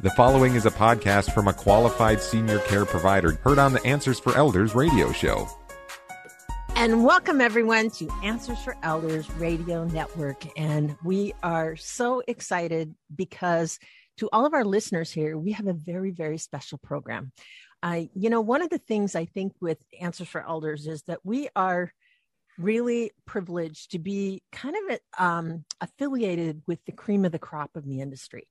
The following is a podcast from a qualified senior care provider heard on the Answers for Elders radio show. And welcome everyone to Answers for Elders Radio Network. And we are so excited because to all of our listeners here, we have a very, very special program. I, you know, one of the things I think with Answers for Elders is that we are really privileged to be kind of um, affiliated with the cream of the crop of the industry.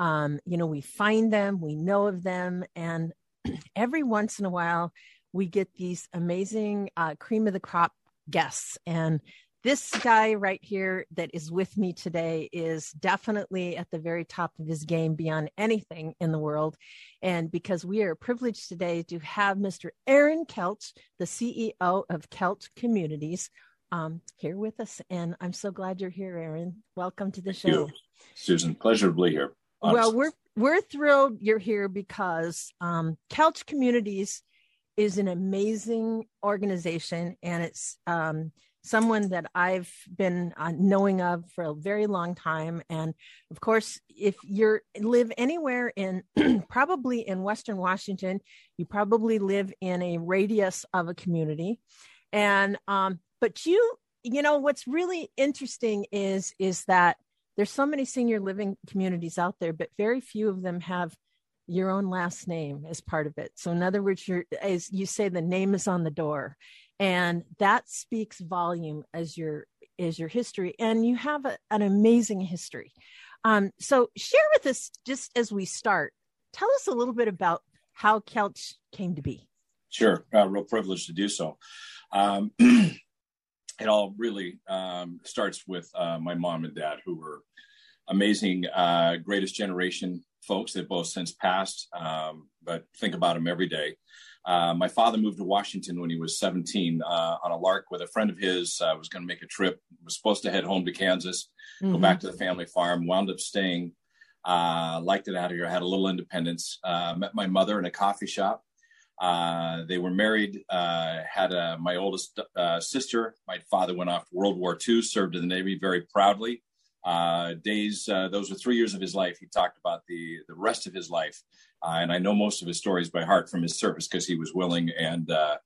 Um, you know, we find them, we know of them, and every once in a while we get these amazing uh, cream of the crop guests. And this guy right here that is with me today is definitely at the very top of his game beyond anything in the world. And because we are privileged today to have Mr. Aaron Koelsch, the CEO of Koelsch Communities, um, here with us. And I'm so glad you're here, Aaron. Welcome to the Thank show. You, Susan. Pleasure to be here. Honestly. Well, we're we're thrilled you're here because um, Koelsch Communities is an amazing organization, and it's um, someone that I've been uh, knowing of for a very long time. And of course, if you live anywhere in probably in Western Washington, you probably live in a radius of a community. And um, but you, you know, what's really interesting is is that there's so many senior living communities out there, but very few of them have your own last name as part of it. So in other words, you're as you say, the name is on the door. And that speaks volume as your as your history. And you have a, an amazing history. Um, so share with us just as we start, tell us a little bit about how Koelsch came to be. Sure, uh, real privilege to do so. Um, it all really um, starts with uh, my mom and dad, who were amazing, uh, greatest generation folks. They've both since passed, um, but think about them every day. Uh, my father moved to Washington when he was 17 uh, on a lark with a friend of his. Uh, was going to make a trip. Was supposed to head home to Kansas, mm-hmm. go back to the family farm. Wound up staying. Uh, liked it out here. Had a little independence. Uh, met my mother in a coffee shop. Uh, they were married. had a, my oldest sister. My father went off to World War II. Served in the Navy very proudly uh, days. Uh, those were three years of his life. He talked about the the rest of his life, uh, and I know most of his stories by heart from his service because he was willing and uh,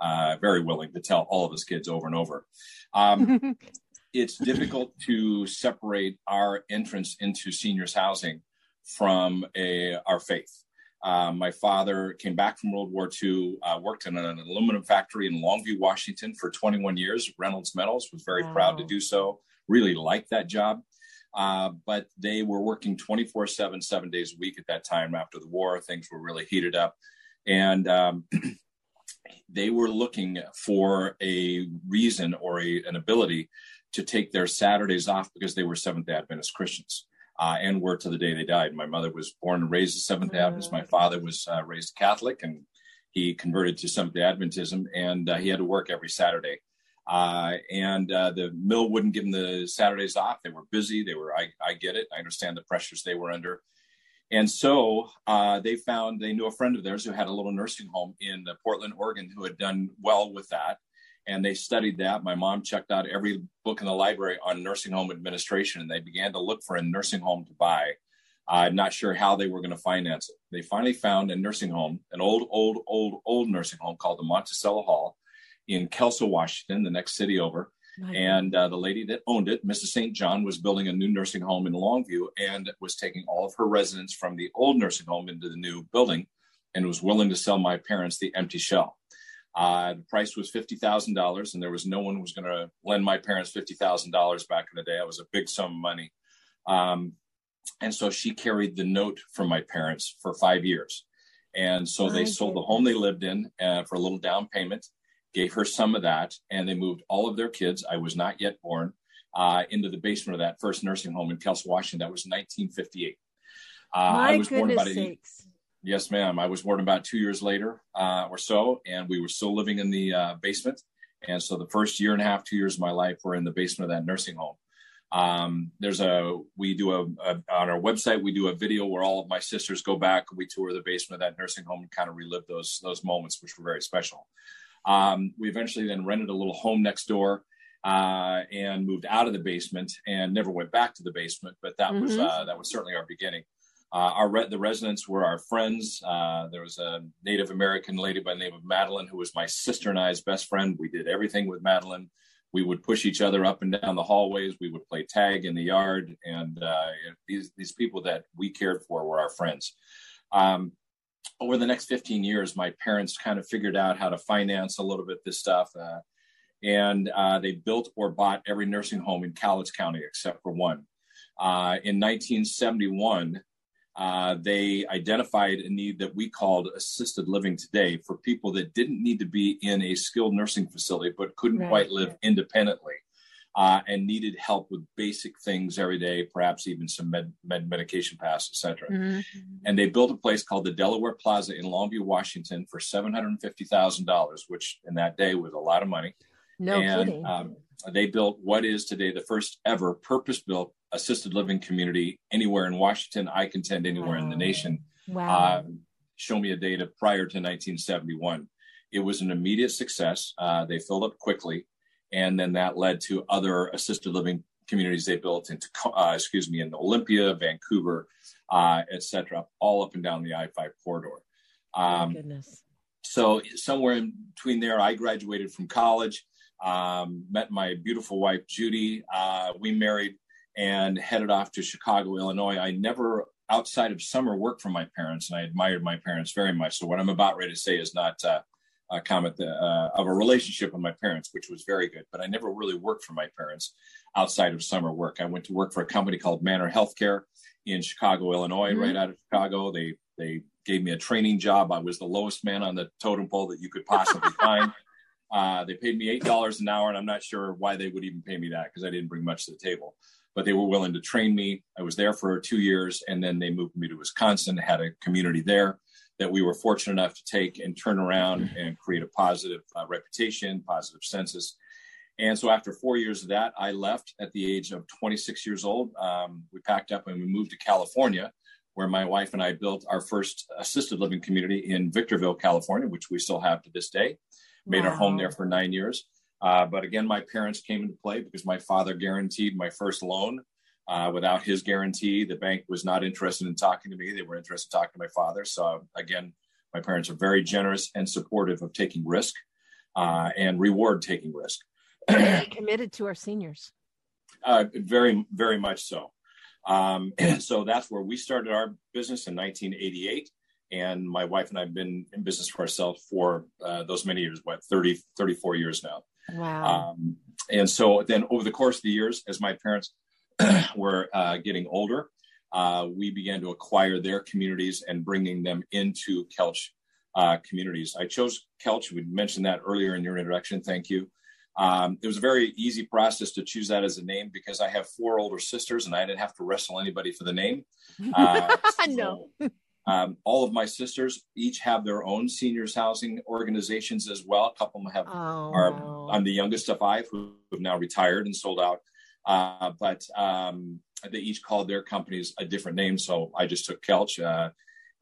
uh, very willing to tell all of his kids over and over. Um, it's difficult to separate our entrance into seniors housing from a, our faith. Uh, my father came back from World War II, uh, worked in an aluminum factory in Longview, Washington for 21 years. Reynolds Metals was very wow. proud to do so really liked that job. Uh, but they were working 24 7, seven days a week at that time after the war. Things were really heated up. And um, they were looking for a reason or a, an ability to take their Saturdays off because they were Seventh day Adventist Christians. Uh, and were to the day they died. My mother was born and raised a Seventh day Adventist. My father was uh, raised Catholic and he converted to Seventh day Adventism and uh, he had to work every Saturday. Uh, and uh, the mill wouldn't give them the Saturdays off. They were busy. They were, I, I get it. I understand the pressures they were under. And so uh, they found, they knew a friend of theirs who had a little nursing home in Portland, Oregon, who had done well with that. And they studied that. My mom checked out every book in the library on nursing home administration, and they began to look for a nursing home to buy. I'm not sure how they were going to finance it. They finally found a nursing home, an old, old, old, old nursing home called the Monticello Hall in Kelso, Washington, the next city over. Nice. And uh, the lady that owned it, Mrs. St. John, was building a new nursing home in Longview and was taking all of her residents from the old nursing home into the new building and was willing to sell my parents the empty shell. Uh, the price was $50,000, and there was no one was going to lend my parents $50,000 back in the day. It was a big sum of money. Um, and so she carried the note from my parents for five years. And so they sold the home they lived in uh, for a little down payment gave her some of that, and they moved all of their kids. I was not yet born uh, into the basement of that first nursing home in Kelso, Washington. That was 1958. Uh, My I was born about sakes. Yes, ma'am. I was born about two years later uh, or so, and we were still living in the uh, basement. And so the first year and a half, two years of my life were in the basement of that nursing home. Um, there's a we do a, a, on our website we do a video where all of my sisters go back and we tour the basement of that nursing home and kind of relive those those moments which were very special um, we eventually then rented a little home next door uh, and moved out of the basement and never went back to the basement. But that mm-hmm. was uh, that was certainly our beginning. Uh, our re- the residents were our friends. Uh, there was a Native American lady by the name of Madeline who was my sister and I's best friend. We did everything with Madeline. We would push each other up and down the hallways. We would play tag in the yard, and uh, these these people that we cared for were our friends. Um, over the next 15 years, my parents kind of figured out how to finance a little bit this stuff. Uh, and uh, they built or bought every nursing home in Cowlitz County except for one. Uh, in 1971, uh, they identified a need that we called assisted living today for people that didn't need to be in a skilled nursing facility but couldn't right. quite live independently uh, and needed help with basic things every day, perhaps even some med, med medication pass, etc. Mm-hmm. And they built a place called the Delaware Plaza in Longview, Washington, for seven hundred and fifty thousand dollars, which in that day was a lot of money. No and, kidding. Um, they built what is today the first ever purpose-built assisted living community anywhere in Washington. I contend anywhere wow. in the nation. Wow. Um, show me a data prior to 1971. It was an immediate success. Uh, they filled up quickly and then that led to other assisted living communities they built into, uh, excuse me, in Olympia, Vancouver, uh, etc., all up and down the I-5 corridor. Um, goodness. So somewhere in between there, I graduated from college, um, met my beautiful wife Judy. Uh, we married and headed off to Chicago, Illinois. I never, outside of summer, worked for my parents, and I admired my parents very much. So what I'm about ready to say is not uh, uh, comment uh, of a relationship with my parents, which was very good. But I never really worked for my parents outside of summer work. I went to work for a company called Manor Healthcare in Chicago, Illinois, mm-hmm. right out of Chicago. They they gave me a training job. I was the lowest man on the totem pole that you could possibly find. Uh, they paid me eight dollars an hour, and I'm not sure why they would even pay me that because I didn't bring much to the table. But they were willing to train me. I was there for two years, and then they moved me to Wisconsin. Had a community there that we were fortunate enough to take and turn around and create a positive uh, reputation, positive census. And so after four years of that, I left at the age of 26 years old. Um, we packed up and we moved to California, where my wife and I built our first assisted living community in Victorville, California, which we still have to this day. Made wow. our home there for nine years. Uh, but again, my parents came into play because my father guaranteed my first loan uh, without his guarantee, the bank was not interested in talking to me. They were interested in talking to my father. So again, my parents are very generous and supportive of taking risk uh, and reward taking risk. committed to our seniors. Uh, very, very much so. Um, so that's where we started our business in 1988. And my wife and I have been in business for ourselves for uh, those many years, what, 30, 34 years now. Wow. Um, and so then over the course of the years, as my parents were uh, getting older, uh, we began to acquire their communities and bringing them into Koelsch uh, communities. I chose Koelsch. We mentioned that earlier in your introduction. Thank you. Um, it was a very easy process to choose that as a name because I have four older sisters and I didn't have to wrestle anybody for the name. Uh, no. Um, all of my sisters each have their own seniors housing organizations as well. A couple of them have. Oh, are. I'm the youngest of five who have now retired and sold out. Uh, but um, they each called their companies a different name. So I just took Koelsch, uh,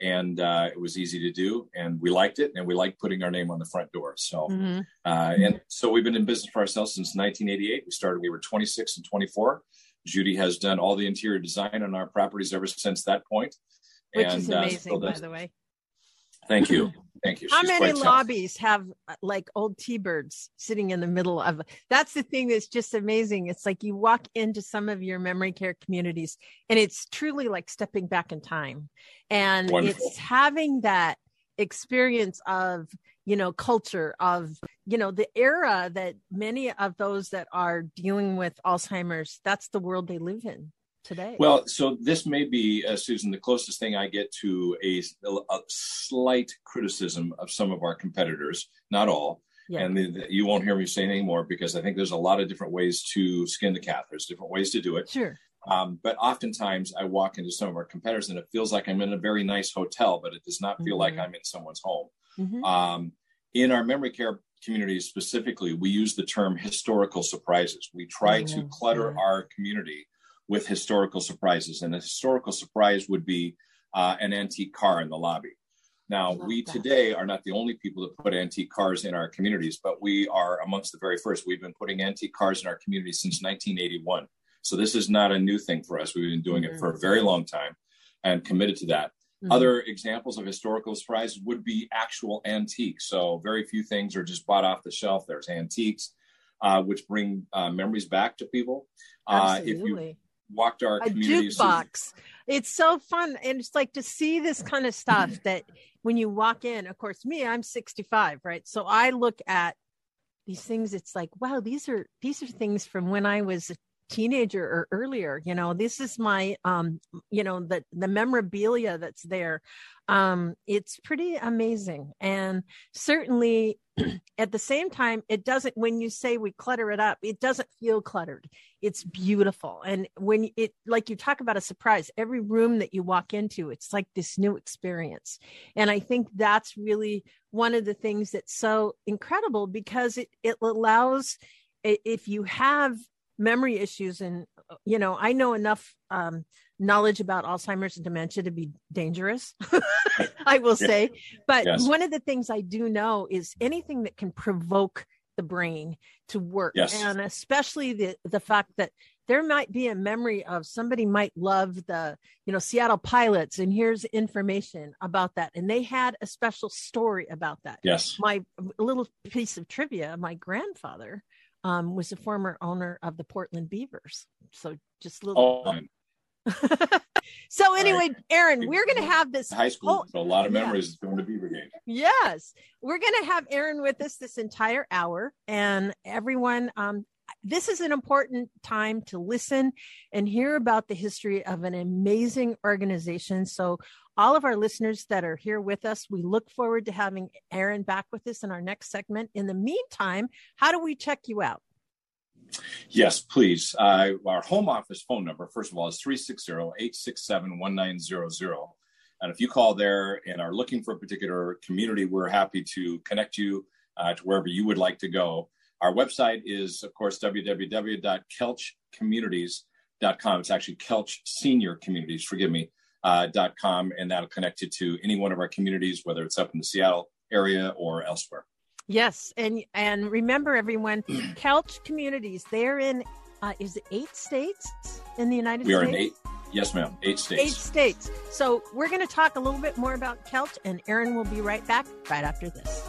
and uh, it was easy to do, and we liked it, and we liked putting our name on the front door. So, mm-hmm. Uh, and so we've been in business for ourselves since 1988. We started. We were 26 and 24. Judy has done all the interior design on our properties ever since that point. Which and, is uh, amazing, by the way. Thank you. Thank you. How She's many lobbies have uh, like old T-birds sitting in the middle of? That's the thing that's just amazing. It's like you walk into some of your memory care communities, and it's truly like stepping back in time, and Wonderful. it's having that experience of you know culture of you know the era that many of those that are dealing with alzheimer's that's the world they live in today? Well, so this may be, uh, Susan, the closest thing I get to a, a, slight criticism of some of our competitors, not all. Yeah. And the, the, you won't hear me say anymore because I think there's a lot of different ways to skin the cat. There's different ways to do it. Sure. Um, but oftentimes I walk into some of our competitors and it feels like I'm in a very nice hotel, but it does not feel mm-hmm. like I'm in someone's home. Mm-hmm. Um, in our memory care communities specifically, we use the term historical surprises. We try to clutter our community with historical surprises. And a historical surprise would be uh, an antique car in the lobby. Now, we that. today are not the only people that put antique cars in our communities, but we are amongst the very first. We've been putting antique cars in our community since 1981. So this is not a new thing for us. We've been doing mm-hmm. it for a very long time. and committed to that. Mm-hmm. Other examples of historical surprise would be actual antiques. So very few things are just bought off the shelf. There's antiques, uh, which bring uh, memories back to people. Uh, if you walked our a jukebox, it's so fun, and it's like to see this kind of stuff that when you walk in. Of course, me, I'm 65, right? So I look at these things. It's like, wow, these are these are things from when I was teenager or earlier you know this is my um you know the the memorabilia that's there. Um it's pretty amazing. And certainly at the same time it doesn't when you say we clutter it up it doesn't feel cluttered. It's beautiful. And when it like you talk about a surprise every room that you walk into it's like this new experience. And i think that's really one of the things that's so incredible because it it allows if you have memory issues and you know i know enough um, knowledge about alzheimer's and dementia to be dangerous i will say. But yes. one of the things i do know is anything that can provoke the brain to work yes. and especially the the fact that there might be a memory of somebody might love the you know seattle pilots and here's information about that. And they had a special story about that. Yes. My little piece of trivia my grandfather um, was a former owner of the Portland Beavers. So just a little. Oh. so anyway, Aaron, we're going to have this high school. Whole, so a lot of memories going to Beaver game. Yes, we're going to have Aaron with us this entire hour, and everyone. Um, this is an important time to listen and hear about the history of an amazing organization. So all of our listeners that are here with us, we look forward to having Aaron back with us in our next segment. In the meantime, how do we check you out? Yes, please. Uh, our home office phone number, first of all, is 360 867 1900. And if you call there and are looking for a particular community, we're happy to connect you uh, to wherever you would like to go. Our website is, of course, www.kelchcommunities.com. It's actually Koelsch Senior Communities, forgive me, uh, .com, and that'll connect you to any one of our communities, whether it's up in the Seattle area or elsewhere. Yes, and and remember, everyone, Koelsch Communities. They're in uh, is it eight states in the United we States? We are in eight. Yes, ma'am. Eight states. Eight states. So we're going to talk a little bit more about Koelsch, and Aaron will be right back right after this.